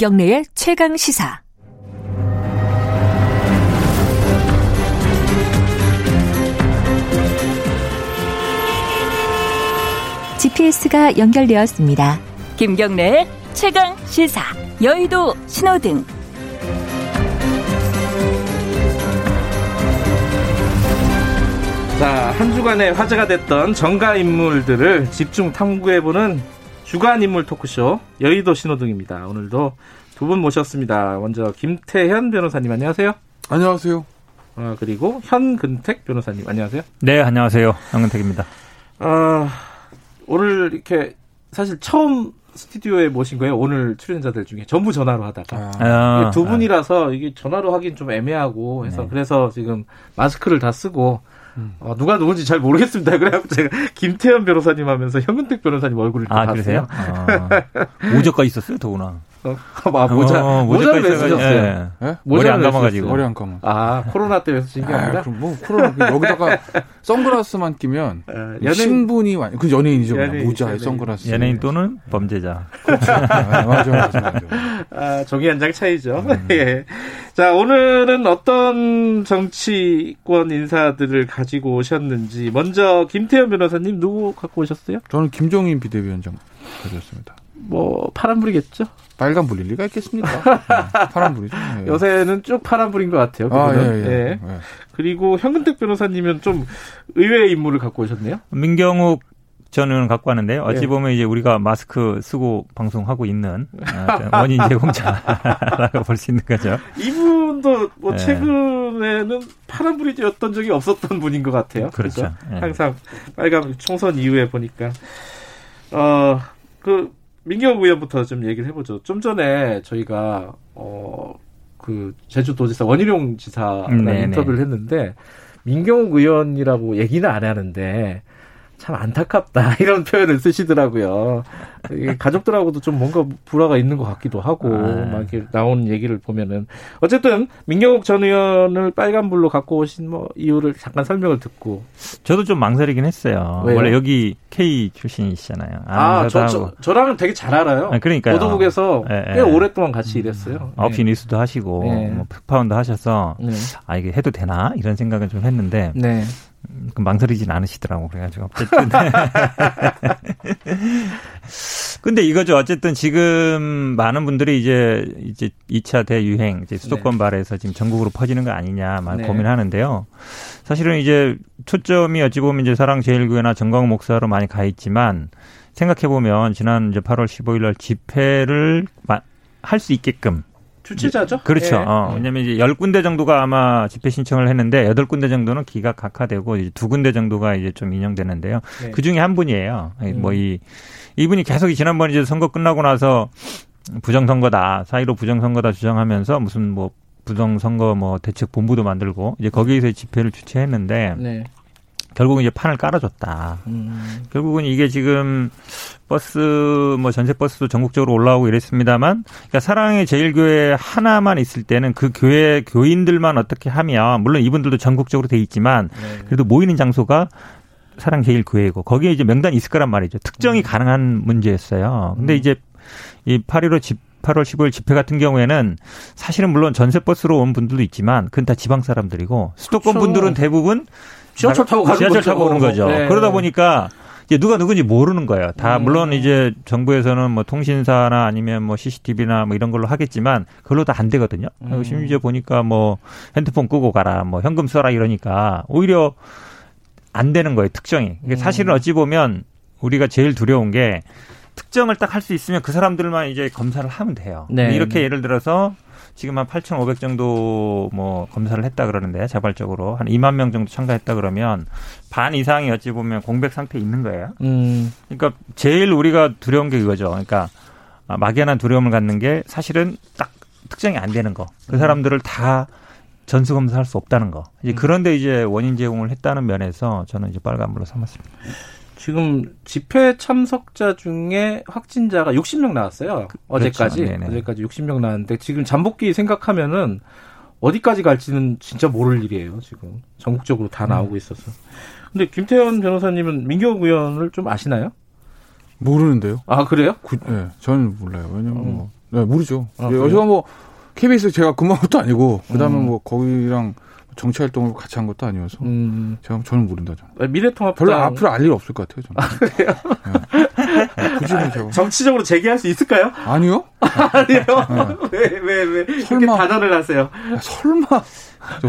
김경래의 최강 시사. GPS가 연결되었습니다. 김경래의 최강 시사. 여의도 신호등. 자, 한 주간에 화제가 됐던 정가 인물들을 집중 탐구해보는 주간 인물 토크쇼 여의도 신호등입니다. 오늘도 두 분 모셨습니다. 먼저 김태현 변호사님 안녕하세요. 안녕하세요. 어, 그리고 현근택 변호사님 안녕하세요. 네, 안녕하세요. 현근택입니다. 어, 오늘 이렇게 사실 처음 스튜디오에 모신 거예요. 오늘 출연자들 중에 전부 전화로 하다가 아, 이게 두 분이라서 이게 전화로 하긴 좀 애매하고 해서 네. 그래서 지금 마스크를 다 쓰고 음. 어, 누가 누군지 잘 모르겠습니다. 그래갖고 제가 김태현 변호사님 하면서 현근택 변호사님 얼굴을 아, 다 그러세요? 봤어요. 아, 모자가 있었어요, 더구나. 어, 아, 모자 어, 모자를 왜 쓰셨어요? 예. 예? 머리 모자를 안왜 감아가지고. 머리 안 감아. 아 코로나 때문에 쓰신 게 아, 아니라 그럼 뭐 코로나 그 여기다가 선글라스만 끼면 어, 연예인 신분이 완- 그 연예인이죠. 연예인, 모자에 연예인. 선글라스. 연예인 또는 범죄자. 아, 맞아 맞아 맞아. 아, 종이 한 장 차이죠. 예. 자, 오늘은 어떤 정치권 인사들을 가지고 오셨는지 먼저 김태현 변호사님 누구 갖고 오셨어요? 저는 김종인 비대위원장 가졌습니다. 뭐 파란불이겠죠? 빨간 불일 리가 있겠습니까? 네, 파란 불이죠. 예. 요새는 쭉 파란불인 것 같아요. 아. 예, 예. 예. 예. 그리고 현근택 변호사님은 좀 의외의 인물을 갖고 오셨네요. 민경욱 전 의원 갖고 왔는데요. 어찌 예. 보면 이제 우리가 마스크 쓰고 방송하고 있는 어떤 원인 제공자라고 볼 수 있는 거죠. 이분도 뭐 예. 최근에는 파란불이었던 적이 없었던 분인 것 같아요. 그렇죠. 그죠? 예. 항상 빨간 총선 이후에 보니까 어 그 민경 의원부터 좀 얘기를 해보죠. 좀 전에 저희가 어 그 제주도지사 원희룡 지사랑 음, 네네. 인터뷰를 했는데 민경욱 의원이라고 얘기는 안 하는데 참 안타깝다 이런 표현을 쓰시더라고요. 가족들하고도 좀 뭔가 불화가 있는 것 같기도 하고 아. 막 이렇게 나온 얘기를 보면은 어쨌든 민경욱 전 의원을 빨간불로 갖고 오신 뭐 이유를 잠깐 설명을 듣고 저도 좀 망설이긴 했어요. 왜요? 원래 여기 K 출신이시잖아요. 아, 저, 저, 저 랑은 되게 잘 알아요. 아, 그러니까요. 보도국에서 예, 꽤 예. 오랫동안 같이 일했어요. 하고 아홉시 뉴스도 하시고 네. 뭐 팩파운드 하셔서 네. 아 이게 해도 되나 이런 생각을 좀 했는데 네. 그 망설이진 않으시더라고. 그래가지고 어쨌든. 근데 이거죠. 어쨌든 지금 많은 분들이 이제 이제 2차 대유행 이제 수도권 발에서 지금 전국으로 퍼지는 거 아니냐 막 네. 고민하는데요. 사실은 이제 초점이 어찌 보면 이제 사랑 제일교회나 정광 목사로 많이 가 있지만 생각해 보면 지난 이제 8월 15일 날 집회를 할 수 있게끔 주최자죠? 그렇죠. 예. 어, 왜냐면 이제 열 군데 정도가 아마 집회 신청을 했는데 여덟 군데 정도는 기각 각하되고 이제 두 군데 정도가 이제 좀 인용되는데요. 네. 그 중에 한 분이에요. 음. 뭐이 이분이 계속 지난번 이제 선거 끝나고 나서 부정선거다, 사이로 부정선거다 주장하면서 무슨 뭐 부정선거 뭐 대책 본부도 만들고 이제 거기에서 집회를 주최했는데 네. 결국은 이제 판을 깔아줬다. 음. 결국은 이게 지금 버스 뭐 전세 버스도 전국적으로 올라오고 이랬습니다만 그러니까 사랑의 제일교회 하나만 있을 때는 그 교회 교인들만 어떻게 하면 물론 이분들도 전국적으로 돼 있지만 네. 그래도 모이는 장소가 사랑 제일교회고 거기에 이제 명단이 있을 거란 말이죠. 특정이 가능한 문제였어요. 근데 음. 이제 이8.15 집 8월 15일 집회 같은 경우에는 사실은 물론 전세 버스로 온 분들도 있지만 그건 다 지방 사람들이고 수도권 그렇죠. 분들은 대부분 지하철 타고 가는 지하철 거죠. 타고 오는 거죠. 네. 그러다 보니까 이제 누가 누군지 모르는 거예요. 다 음. 물론 이제 정부에서는 뭐 통신사나 아니면 뭐 CCTV나 뭐 이런 걸로 하겠지만 그걸로 다 안 되거든요. 음. 심지어 보니까 뭐 핸드폰 끄고 가라, 뭐 현금 써라 이러니까 오히려 안 되는 거예요. 특정이. 이게 음. 사실은 어찌 보면 우리가 제일 두려운 게 특정을 딱 할 수 있으면 그 사람들만 이제 검사를 하면 돼요. 네. 이렇게 예를 들어서 지금 한 8,500 정도 뭐 검사를 했다 그러는데 자발적으로 한 2만 명 정도 참가했다 그러면 반 이상이 어찌 보면 공백 상태에 있는 거예요. 음. 그러니까 제일 우리가 두려운 게 이거죠. 그러니까 아, 막연한 두려움을 갖는 게 사실은 딱 특정이 안 되는 거. 그 사람들을 다 전수 검사할 수 없다는 거. 이제 그런데 이제 원인 제공을 했다는 면에서 저는 이제 빨간불로 삼았습니다. 지금 집회 참석자 중에 확진자가 60명 나왔어요. 어제까지. 그렇죠. 어제까지 60명 나왔는데 지금 잠복기 생각하면은 어디까지 갈지는 진짜 모를 일이에요. 지금 전국적으로 다 나오고 있어서. 근데 김태현 변호사님은 민경 의원을 좀 아시나요? 모르는데요. 아 그래요? 구, 예, 저는 몰라요. 왜냐면 음. 뭐 네, 모르죠. 아, 예? 여기서 뭐 KBS 제가 근무한 것도 아니고 그 다음에 음. 뭐 거기랑 정치 활동을 같이 한 것도 아니어서 음. 제가 저는 모른다 저는. 미래통합당 별로 앞으로 알 일 없을 것 같아요 저는. 네. 굳이 뭐 제가 정치적으로 제기할 수 있을까요? 아니요? 아니요. 왜왜왜 그렇게 설마. 단언을 하세요? 야, 설마 저,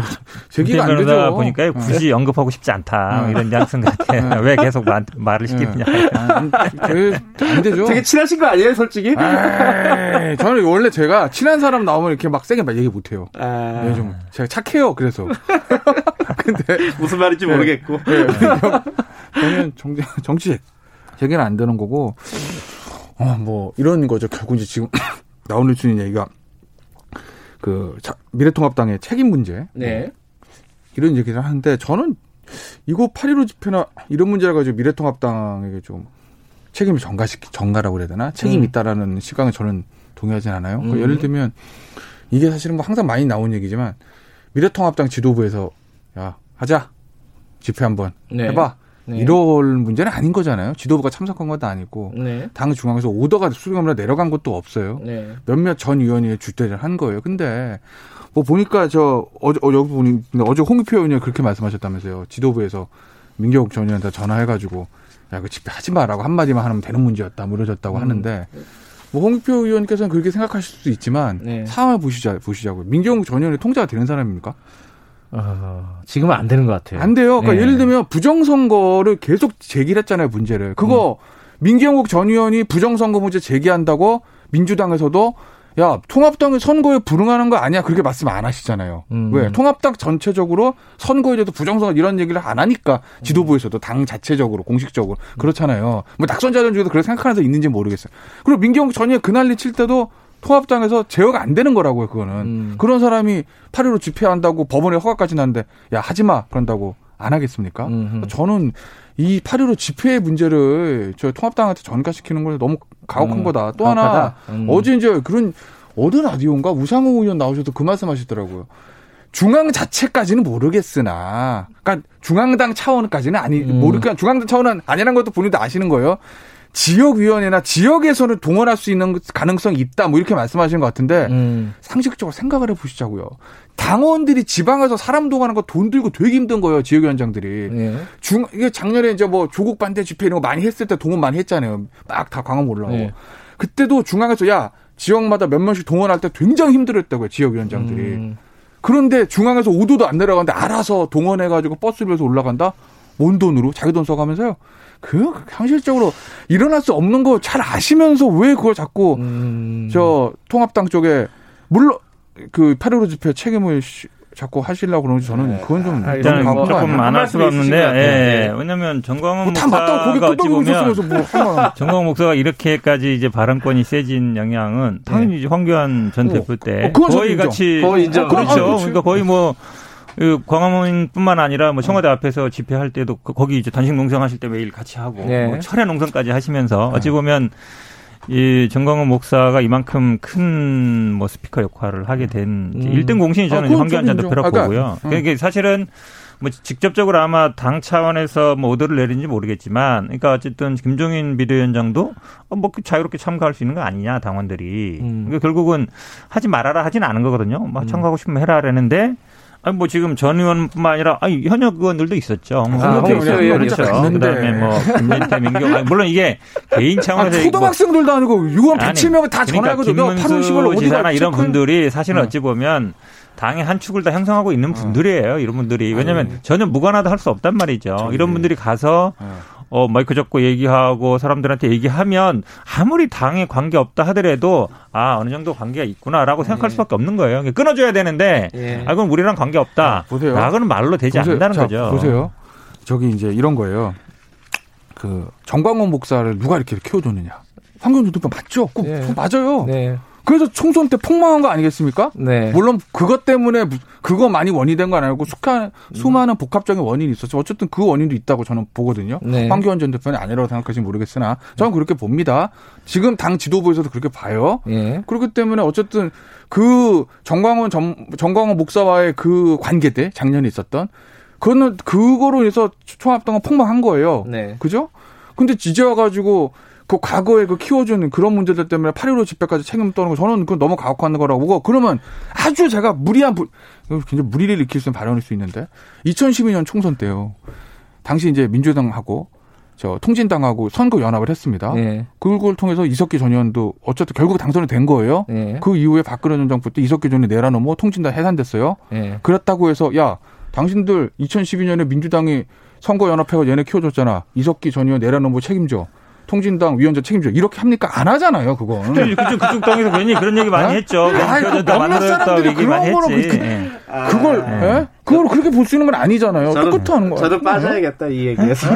제기가 안 되죠. 보니까 네. 굳이 언급하고 싶지 않다 네. 이런 뉘앙스 같아. 왜 계속 말, 말을 시키느냐. 아, 되게 안 되죠. 되게 친하신 거 아니에요, 솔직히? 에이, 저는 원래 제가 친한 사람 나오면 이렇게 막 세게 막 얘기 못 해요. 아, 예, 좀 제가 착해요. 그래서. 근데 무슨 말인지 모르겠고. 네, 저는 정치, 정치 제기는 안 되는 거고, 어, 뭐, 이런 거죠. 결국 이제 지금 나오는 수 있는 얘기가, 그, 자, 미래통합당의 책임 문제. 네. 이런 얘기를 하는데, 저는 이거 8.15 집회나 이런 문제를 가지고 미래통합당에게 좀 책임을 전가시키, 전가라고 그래야 되나? 책임이 음. 있다라는 시각에 저는 동의하진 않아요. 그러니까 음. 예를 들면, 이게 사실은 뭐 항상 많이 나온 얘기지만, 미래통합당 지도부에서, 야, 하자. 집회 한번 네. 해봐. 네. 이럴 문제는 아닌 거잖아요. 지도부가 참석한 것도 아니고 네. 당 중앙에서 오더가 수령함으로 내려간 것도 없어요. 네. 몇몇 전 의원이 주대를 한 거예요. 근데 뭐 보니까 저 어제 어, 여기 보니 어제 홍익표 의원이 그렇게 말씀하셨다면서요. 지도부에서 민경욱 전 의원한테 전화해가지고 야 그 집회 하지 마라고 한 마디만 하면 되는 문제였다 무너졌다고 음. 하는데 뭐 홍익표 의원께서는 그렇게 생각하실 수도 있지만 네. 상황을 보시자 보시자고요. 민경욱 전 의원이 통제가 되는 사람입니까? 어, 지금은 안 되는 것 같아요. 안 돼요. 그러니까 네. 예를 들면 부정선거를 계속 제기를 했잖아요, 문제를. 그거 민경욱 전 의원이 부정선거 문제 제기한다고 민주당에서도 야, 통합당이 선거에 불응하는 거 아니야. 그렇게 말씀 안 하시잖아요. 음. 왜? 통합당 전체적으로 선거에 대해서 부정선거 이런 얘기를 안 하니까 지도부에서도 당 자체적으로 공식적으로 그렇잖아요. 뭐 낙선자들 중에도 그렇게 생각하는 사람 있는지 모르겠어요. 그리고 민경욱 전 의원 그 난리 칠 때도 통합당에서 제어가 안 되는 거라고요, 그거는. 음. 그런 사람이 8.15 집회한다고 법원에 허가까지 났는데 야, 하지 마. 그런다고 안 하겠습니까? 음흠. 저는 이 8.15 집회 문제를 저 통합당한테 전가시키는 건 너무 가혹한 음, 거다. 또 하나 가혹하다. 음. 어제 이제 그런 어느 라디오인가 우상호 의원 나오셔서 그 말씀 하시더라고요. 중앙 자체까지는 모르겠으나, 그러니까 중앙당 차원까지는 아니 음. 모르니까 중앙당 차원은 아니라는 것도 본인도 아시는 거예요. 지역위원회나 지역에서는 동원할 수 있는 가능성이 있다, 뭐 이렇게 말씀하시는 것 같은데 음. 상식적으로 생각을 해보시자고요. 당원들이 지방에서 사람 동원하는 거 돈 들고 되게 힘든 거예요, 지역위원장들이. 네. 중 이게 작년에 이제 뭐 조국 반대 집회 이런 거 많이 했을 때 동원 많이 했잖아요. 막 다 광화문 올라오고. 네. 그때도 중앙에서 야 지역마다 몇 명씩 동원할 때 굉장히 힘들었다고요, 지역위원장들이. 음. 그런데 중앙에서 5도도 안 내려가는데 알아서 동원해가지고 버스를 빌려서 올라간다? 뭔 돈으로? 자기 돈 써가면서요? 그, 현실적으로 일어날 수 없는 거 잘 아시면서 왜 그걸 자꾸, 음. 저, 통합당 쪽에, 물론, 그, 8.15 집회 책임을 시- 자꾸 하시려고 그러는지 저는 그건 좀, 아, 일단은 뭐 조금 할 수가 없는데, 것 같아요. 예. 네. 왜냐면 정광훈 거기 목사가 어찌 보면 뭐. 정광훈 목사가 이렇게까지 이제 발언권이 세진 영향은 당연히 이제 황교안 전 어. 대표 때 어, 거의 인정. 같이 거의 인정. 어, 그렇죠. 아, 그렇지. 그러니까 거의 뭐 그 광화문뿐만 아니라 뭐 청와대 앞에서 집회할 때도 그- 거기 이제 단식 농성 하실 때 매일 같이 하고 네. 뭐 철야 농성까지 하시면서 어찌 보면 이 정광훈 목사가 이만큼 큰 뭐 스피커 역할을 하게 된 음. 1등 공신이 저는 아, 이제 그건 황교안 전좀 대표라고 보고요. 그러니까, 그게 사실은 뭐 직접적으로 아마 당 차원에서 뭐 오더를 내린지 모르겠지만, 그러니까 어쨌든 김종인 비대위원장도 어, 뭐 자유롭게 참가할 수 있는 거 아니냐 당원들이. 음. 그러니까 결국은 하지 말아라 하진 않은 거거든요. 막 참가하고 싶으면 해라라는데. 아니 뭐 지금 전 의원뿐만 아니라 아니 현역 의원들도 있었죠. 뭐 아, 홍영표 의원. 있었죠. 그다음에 뭐 김민태 민경 아니, 물론 이게 개인 아, 차원에서 뭐 초등학생들도 아니고 유원 아니, 107명은 다 그러니까 전화하거든요. 8월 10일 김문수 어디가 지사나 이런 분들이 사실은 응. 어찌 보면 당의 한 축을 다 형성하고 어. 있는 분들이에요. 이런 분들이 왜냐하면 전혀 무관하다 할 수 없단 말이죠. 이런 분들이 가서 어. 어 마이크 잡고 얘기하고 사람들한테 얘기하면 아무리 당에 관계 없다 하더라도 아 어느 정도 관계가 있구나라고 생각할 수밖에 없는 거예요. 그러니까 끊어줘야 되는데 예. 아 그럼 우리랑 관계 없다. 보세요. 라고는 말로 되지 보세요. 않는다는 자, 거죠. 보세요. 저기 이제 이런 거예요. 그 정광훈 목사를 누가 이렇게 키워줬느냐? 황교안 대표 맞죠? 그 네. 맞아요. 네. 그래서 총선 때 폭망한 거 아니겠습니까? 네. 물론 그것 때문에 무- 그거 많이 원인이 된 건 아니고 수많은, 수많은 복합적인 원인이 있었죠. 어쨌든 그 원인도 있다고 저는 보거든요. 네. 황교안 전 대표는 아니라고 생각하시면 모르겠으나 저는 그렇게 봅니다. 지금 당 지도부에서도 그렇게 봐요. 예. 그렇기 때문에 어쨌든 그 정광훈 전, 정광훈 목사와의 그 관계대 작년에 있었던 그거는 그거로 인해서 총합당은 폭망한 거예요. 네. 그죠? 근데 이제 와가지고 그 과거에 그 키워준 그런 문제들 때문에 8.15 집회까지 책임 떠는 거 저는 그건 너무 가혹한 거라고 보고 그러면 아주 제가 무리한 부, 굉장히 무리를 일으킬 수 있는 발언일 수 있는데 2012년 총선 때요. 당시 이제 민주당하고 저 통진당하고 선거 연합을 했습니다. 예. 그걸 통해서 이석기 전 의원도 어쨌든 결국 당선이 된 거예요. 예. 그 이후에 박근혜 전 정부 때 이석기 전 의원 내라놓고 통진당 해산됐어요. 예. 그렇다고 해서 야 당신들 2012년에 민주당이 선거 연합회가 얘네 키워줬잖아. 이석기 전 의원 내라놓고 책임져. 통진당 위원장 책임져. 이렇게 합니까? 안 하잖아요, 그건. 그쪽, 그쪽, 당에서 괜히 그런 얘기 많이 어? 했죠. 아이, 그다 몇몇 만들었다 사람들이 얘기 많이 그런 거로 했지. 그- 예. 그걸 예? 그걸 그렇게 볼 수 있는 건 아니잖아요. 저는- 똑같아 하는 거예요. 저도 빠져야겠다 이 얘기에서.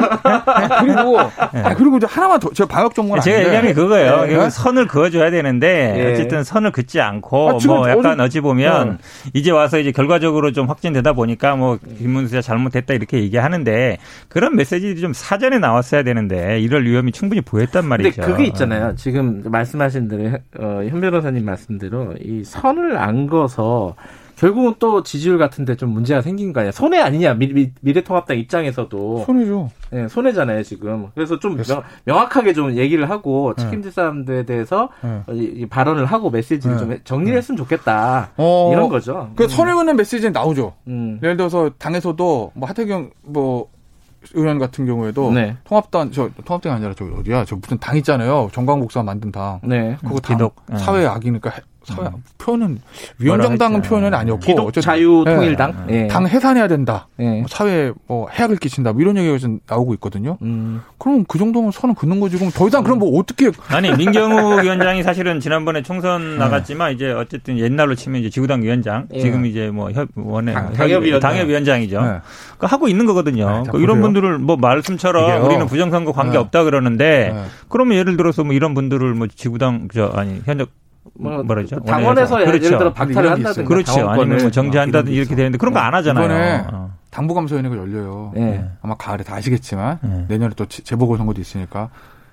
그리고 아, 그리고 이제 하나만 더 제가 방역 전문가 제가. 얘기하는 게 그거예요. 예? 선을 그어줘야 되는데 예. 어쨌든 선을 긋지 않고 아, 뭐 약간 어찌 보면 이제 와서 이제 결과적으로 좀 확진되다 보니까 뭐 김문수가 잘못했다 이렇게 얘기하는데 그런 메시지들이 좀 사전에 나왔어야 되는데 이럴 위험이 충분히 보였단 근데 말이죠. 그게 있잖아요. 지금 말씀하신 대로 어, 현 변호사님 말씀대로 이 선을 안 거서 결국은 또 지지율 같은데 좀 문제가 생긴 거 아니야? 손해 아니냐? 미, 래통합당 입장에서도 손이죠. 예, 손해잖아요 지금. 그래서 좀 그래서- 명, 명확하게 좀 얘기를 하고 네. 책임질 사람들에 대해서 네. 어, 이, 이 발언을 하고 메시지를 네. 좀 해- 정리를 했으면 좋겠다. 어, 이런 거죠. 그 음. 선을 긋는 메시지는 나오죠. 음. 예를 들어서 당에서도 뭐 하태경 뭐 의원 같은 경우에도 네. 통합당 저 통합당이 아니라 저 어디야 저 무슨 당 있잖아요 정광복사 만든 당 네. 그거 당 기독. 예. 사회 악이니까 해- 사회 표현은 위원장당은. 표현은 아니었고 기독 자유통일당. 예. 예. 당 해산해야 된다 예. 뭐 사회에 뭐 해악을 끼친다 뭐 이런 얘기가 좀 나오고 있거든요 음. 그럼 그 정도면 선은 긋는 거지 그럼 더 이상 그럼 뭐 어떻게 아니 민경우 위원장이 사실은 지난번에 총선 나갔지만 이제 어쨌든 옛날로 치면 이제 지구당 위원장 예. 지금 이제 뭐 협, 원회 당- 당협위원장. 당협위원장이죠. 네. 그 하고 있는 거거든요. 네, 자, 그 이런. 분들을 뭐 말씀처럼 이게요. 우리는 부정선거 관계 네. 없다 그러는데 네. 그러면 예를 들어서 뭐 이런 분들을 뭐 지구당 저 아니 현역 뭐, 뭐라죠? 당원에서. 예를 그렇죠. 들어 박탈을 한다든가. 그렇죠. 아니면 뭐 어, 정지한다든지 이렇게 게 되는데 그런 거 안 하잖아요. 이번에 어. 당부감사위원회가 열려요 네. 아마 가을에 다 아시겠지만 네. 내년에 또 재- 재보궐선거도 있으니까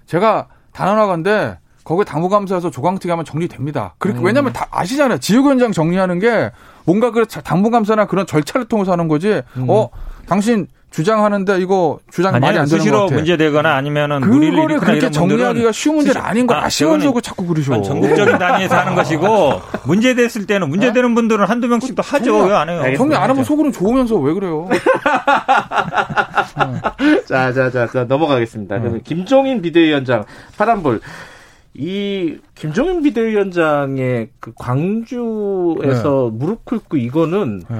제가 단언하건데 거기 당부감사에서 조광특위 하면 정리됩니다. 그렇게 음. 왜냐하면 다 아시잖아요. 지역위원장 정리하는 게 뭔가 그 당부감사나 그런 절차를 통해서 하는 거지. 음. 어 당신 주장하는데 이거 주장 아니면 안 되는 것 수시로 같아. 문제되거나 아니면은 그거를 그렇게 이런 분들은 정리하기가 쉬운 문제는 아닌 거 아, 그거는 자꾸 그러셔. 전국적인 단위에서 하는 것이고 문제됐을 때는 문제되는 분들은 한두 명씩도 하죠. 정리- 왜안 해요? 알겠습니다. 정리 안 하면 속으로 좋으면서 왜 그래요? 자, 자, 자, 자, 넘어가겠습니다. 그러면 김종인 비대위원장 파란불. 이 김종인 비대위원장의 그 광주에서 무릎 꿇고 이거는 네.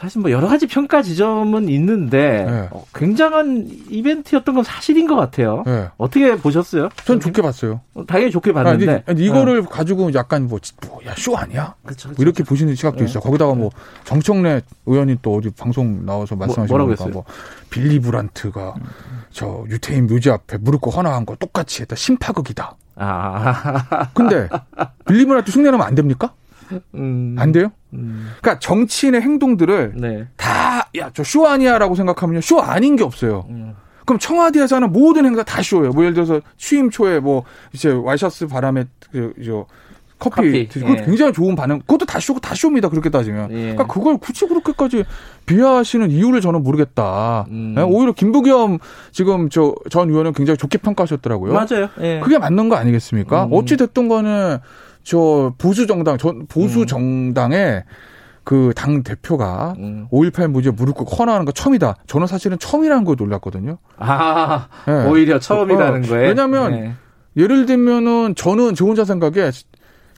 사실 뭐 여러 가지 평가 지점은 있는데 네. 어, 굉장한 이벤트였던 건 사실인 것 같아요. 네. 어떻게 보셨어요? 전 좋게 봤어요. 어, 당연히 좋게 아니, 봤는데 아니, 이거를 가지고 약간 뭐, 뭐야, 쇼 아니야? 그쵸, 뭐 그쵸. 이렇게 보시는 시각도 있어요. 거기다가 뭐 정청래 의원이 또 어디 방송 나와서 말씀하신 뭐라고 거니까 했어요? 뭐 빌리 브란트가 저 유태인 묘지 앞에 무릎 꿇고 헌화한 거 똑같이 했다. 심파극이다. 아, 근데 빌리 브란트 흉내내면 안 됩니까? 음, 안 돼요? 음, 그러니까 정치인의 행동들을 네. 다야 저 쇼 아니야라고 생각하면요 쇼 아닌 게 없어요. 음, 그럼 청와대에서 하는 모든 행사 다 쇼예요. 뭐 예를 들어서 취임 초에 뭐 이제 와이셔츠 바람에 그저 커피, 커피, 드시고 예. 굉장히 좋은 반응. 그것도 다 쇼고 다 쇼입니다. 그렇게 따지면. 예. 그러니까 그걸 굳이 그렇게까지 비하하시는 이유를 저는 모르겠다. 음. 예, 오히려 김부겸 지금 저 전 의원은 굉장히 좋게 평가하셨더라고요. 맞아요. 예. 그게 맞는 거 아니겠습니까? 음. 어찌 됐든 간에 저 보수 정당 전 보수 음. 정당의 그 당 대표가 음. 5.18 무죄 무릎 꿇고 헌화하는 거 처음이다. 저는 사실은 처음이라는 거 놀랐거든요. 아, 예. 오히려 처음이라는 어, 거예요. 왜냐면 예. 예를 들면은 저는 저 혼자 생각에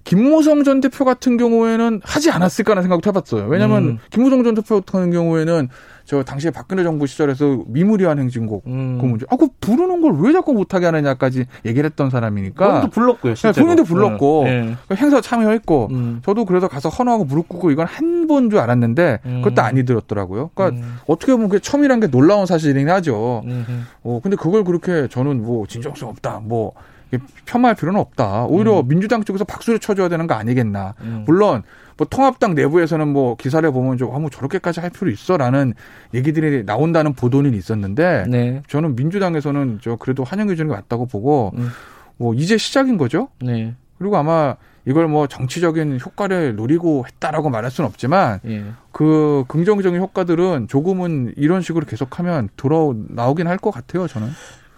김무성 전 대표 같은 경우에는 하지 않았을까라는 생각도 해봤어요. 왜냐면 음. 김무성 전 대표 같은 경우에는 저 당시에 박근혜 정부 시절에서 미무리한 행진곡 음. 그 문제. 아, 그 부르는 걸 왜 자꾸 못하게 하느냐까지 얘기를 했던 사람이니까. 본인도 불렀고요. 실제로. 네, 본인도 불렀고 예. 그 행사 참여했고 음. 저도 그래서 가서 헌화하고 무릎 꿇고 이건 한 번 줄 알았는데 음. 그것도 아니더라고요. 그러니까 음. 어떻게 보면 그게 처음이란 게 놀라운 사실이긴 하죠. 음. 어, 근데 그걸 그렇게 저는 뭐 진정성 없다. 뭐 폄하할 필요는 없다. 오히려 민주당 쪽에서 박수를 쳐줘야 되는 거 아니겠나. 음. 물론 뭐 통합당 내부에서는 뭐 기사를 보면 좀, 아, 뭐 저렇게까지 할 필요 있어라는 얘기들이 나온다는 보도는 있었는데 네. 저는 민주당에서는 저 그래도 환영해 주는 게 맞다고 보고 음. 뭐 이제 시작인 거죠. 네. 그리고 아마 이걸 뭐 정치적인 효과를 노리고 했다라고 말할 수는 없지만 예. 그 긍정적인 효과들은 조금은 이런 식으로 계속하면 돌아 나오긴 할 것 같아요. 저는.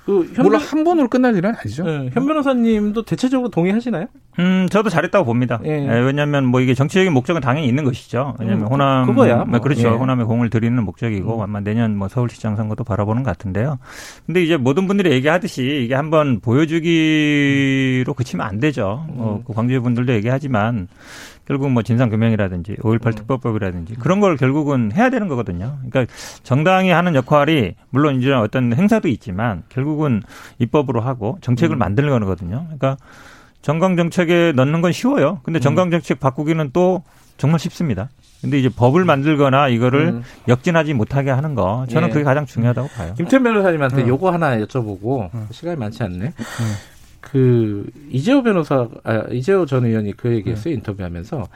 그 현, 물론 변, 한 번으로 끝날 일은 아니죠. 예, 현 변호사님도 대체적으로 동의하시나요? 음, 저도 잘했다고 봅니다. 예. 예, 왜냐하면 뭐 이게 정치적인 목적은 당연히 있는 것이죠. 왜냐하면 음, 호남, 그거야, 뭐. 네, 그렇죠. 예. 호남에 공을 들이는 목적이고 아마 내년 뭐 서울시장 선거도 바라보는 것 같은데요. 근데 이제 모든 분들이 얘기하듯이 이게 한번 보여주기로 그치면 안 되죠. 뭐그 광주의 분들도 얘기하지만 결국 뭐 진상규명이라든지 5.18 특별법이라든지 그런 걸 결국은 해야 되는 거거든요. 그러니까 정당이 하는 역할이 물론 이제 어떤 행사도 있지만 결국 은 입법으로 하고 정책을 만드는 거거든요. 그러니까 정강 정책에 넣는 건 쉬워요. 근데 정강 정책 바꾸기는 또 정말 쉽습니다. 근데 이제 법을 만들거나 이거를 음. 역진하지 못하게 하는 거 저는 예. 그게 가장 중요하다고 봐요. 김태현 변호사님한테 음. 요거 하나 여쭤보고 시간이 많지 않네. 그 이재호 변호사, 아, 이재호 전 의원이 그 얘기했어요 인터뷰하면서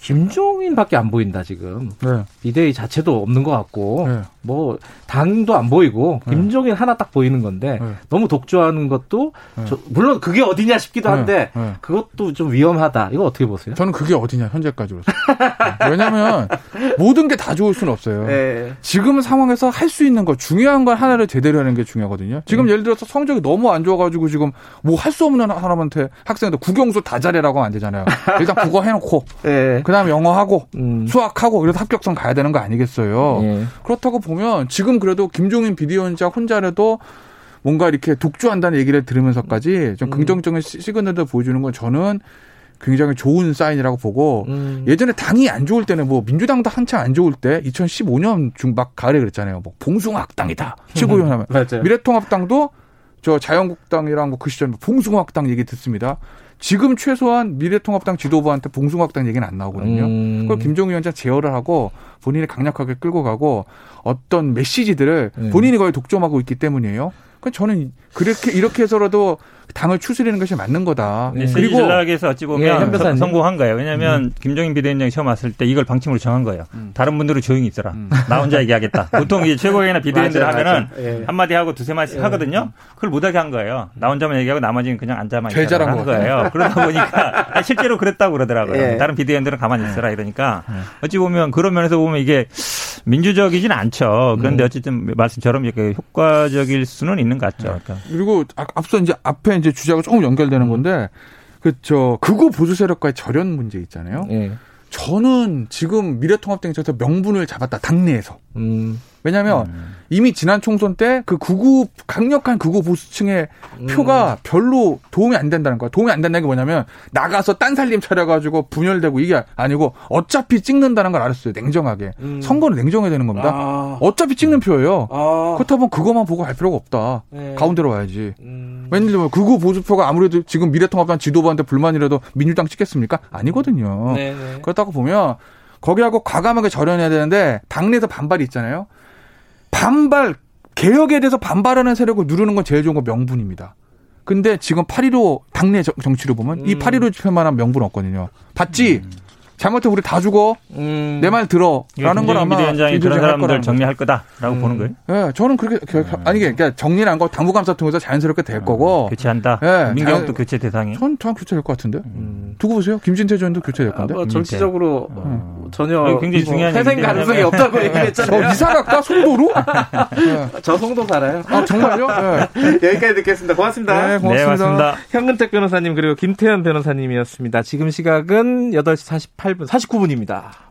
김종인밖에 안 보인다 지금 네. 비대위 자체도 없는 것 같고 네. 뭐 당도 안 보이고 네. 김종인 하나 딱 보이는 건데 네. 너무 독주하는 것도 네. 저- 물론 그게 어디냐 싶기도 한데 네. 네. 그것도 좀 위험하다. 이거 어떻게 보세요? 저는 그게 어디냐 현재까지로서. 왜냐하면 모든 게 다 좋을 수는 없어요. 네. 지금 상황에서 할 수 있는 거 중요한 걸 하나를 제대로 하는 게 중요하거든요. 지금 음. 예를 들어서 성적이 너무 안 좋아가지고 지금 뭐 할 수 없는 사람한테 학생들 국영수 다 잘해라고 하면 안 되잖아요. 일단 국어 해놓고 네. 그다음에 영어 하고 음. 수학하고 이래서 합격선 가야 되는 거 아니겠어요. 예. 그렇다고 보면 지금 그래도 김종인 비대위원장 혼자라도 뭔가 이렇게 독주한다는 얘기를 들으면서까지 좀 음. 긍정적인 시- 시그널을 보여주는 건 저는 굉장히 좋은 사인이라고 보고 음. 예전에 당이 안 좋을 때는 뭐 민주당도 한참 안 좋을 때 2015년 중 막 가을에 그랬잖아요. 뭐 봉숭아학당이다. 최고위원 하면 맞아요. 미래통합당도 저 자유한국당이랑 뭐 그 시절 봉숭아학당 얘기 듣습니다. 지금 최소한 미래통합당 지도부한테 봉숭아학당 얘기는 안 나오거든요. 음. 그걸 김종인 위원장 제어를 하고 본인이 강력하게 끌고 가고 어떤 메시지들을 음. 본인이 거의 독점하고 있기 때문이에요. 그 저는 그렇게 이렇게 해서라도 당을 추스리는 것이 맞는 거다. 메시지 그리고 전략에서 어찌 예, 보면 현 변호사님. 성공한 거예요. 왜냐하면 김종인 비대위원장이 처음 왔을 때 이걸 방침으로 정한 거예요. 다른 분들은 조용히 있어라. 나 혼자 얘기하겠다. 보통 이제 최고위나 비대위원들 하면은. 예. 한마디 하고 두세 마디씩 하거든요. 그걸 못하게 한 거예요. 나 혼자만 얘기하고 나머지는 그냥 앉아만 있어라 한것 거예요. 그러다 보니까 아니, 실제로 그랬다고 그러더라고요. 예. 다른 비대위원들은 가만히 있어라 이러니까 어찌 보면 그런 면에서 보면 이게 민주적이진 않죠. 그런데 어쨌든 말씀처럼 이렇게 효과적일 수는 있는 것 같죠. 그러니까 그리고 아- 앞서 이제 앞에 이제 주제가 조금 연결되는 건데 그저 극우 보수 세력과의 절연 문제 있잖아요. 예. 저는 지금 미래통합당 에서 명분을 잡았다 당내에서. 음. 왜냐하면 이미 지난 총선 때 그 극우 강력한 극우 보수층의 표가 별로 도움이 안 된다는 거야. 도움이 안 된다는 게 뭐냐면 나가서 딴 살림 차려가지고 분열되고 이게 아니고 어차피 찍는다는 걸 알았어요. 냉정하게 음. 선거는 냉정해야 되는 겁니다. 아. 어차피 찍는 표예요. 아. 그렇다면 그것만 보고 갈 필요가 없다. 네. 가운데로 와야지. 음. 웬일로 극우 보수표가 아무래도 지금 미래통합당 지도부한테 불만이라도 민주당 찍겠습니까? 아니거든요. 네, 네. 그렇다고 보면 거기하고 과감하게 절연해야 되는데 당내에서 반발이 있잖아요. 반발 개혁에 대해서 반발하는 세력을 누르는 건 제일 좋은 건 명분입니다. 근데 지금 8.15 당내 정- 정치를 보면 이 음. 8.15 집회만한 명분 없거든요. 봤지? 잘못해 우리 다 죽어. 음. 내말 들어. 라는 건 아마 비대위원장이 그런 할 사람들 정리할 거다라고 음. 보는 거예요. 예, 저는 그렇게 겨- 아니 그러니까 정리는 안거 당부감사 통해서 자연스럽게 될 거고. 교체한다. 예, 민경도 자- 교체 대상이. 전, 전 교체될 것 같은데. 음. 두고 보세요. 김진태 전 의원도 교체될 아, 건데. 뭐 정치적으로 어, 전혀 아니, 굉장히 뭐 중요한 회생 가능성이 없다고 얘기했잖아요. 저 이사 갈까 송도로? 예. 저 송도 살아요. 아 정말요? 예. 여기까지 듣겠습니다. 고맙습니다. 네, 네, 고맙습니다. 맞습니다. 현근택 변호사님 그리고 김태현 변호사님이었습니다. 지금 시각은 8시 48분, 49분입니다.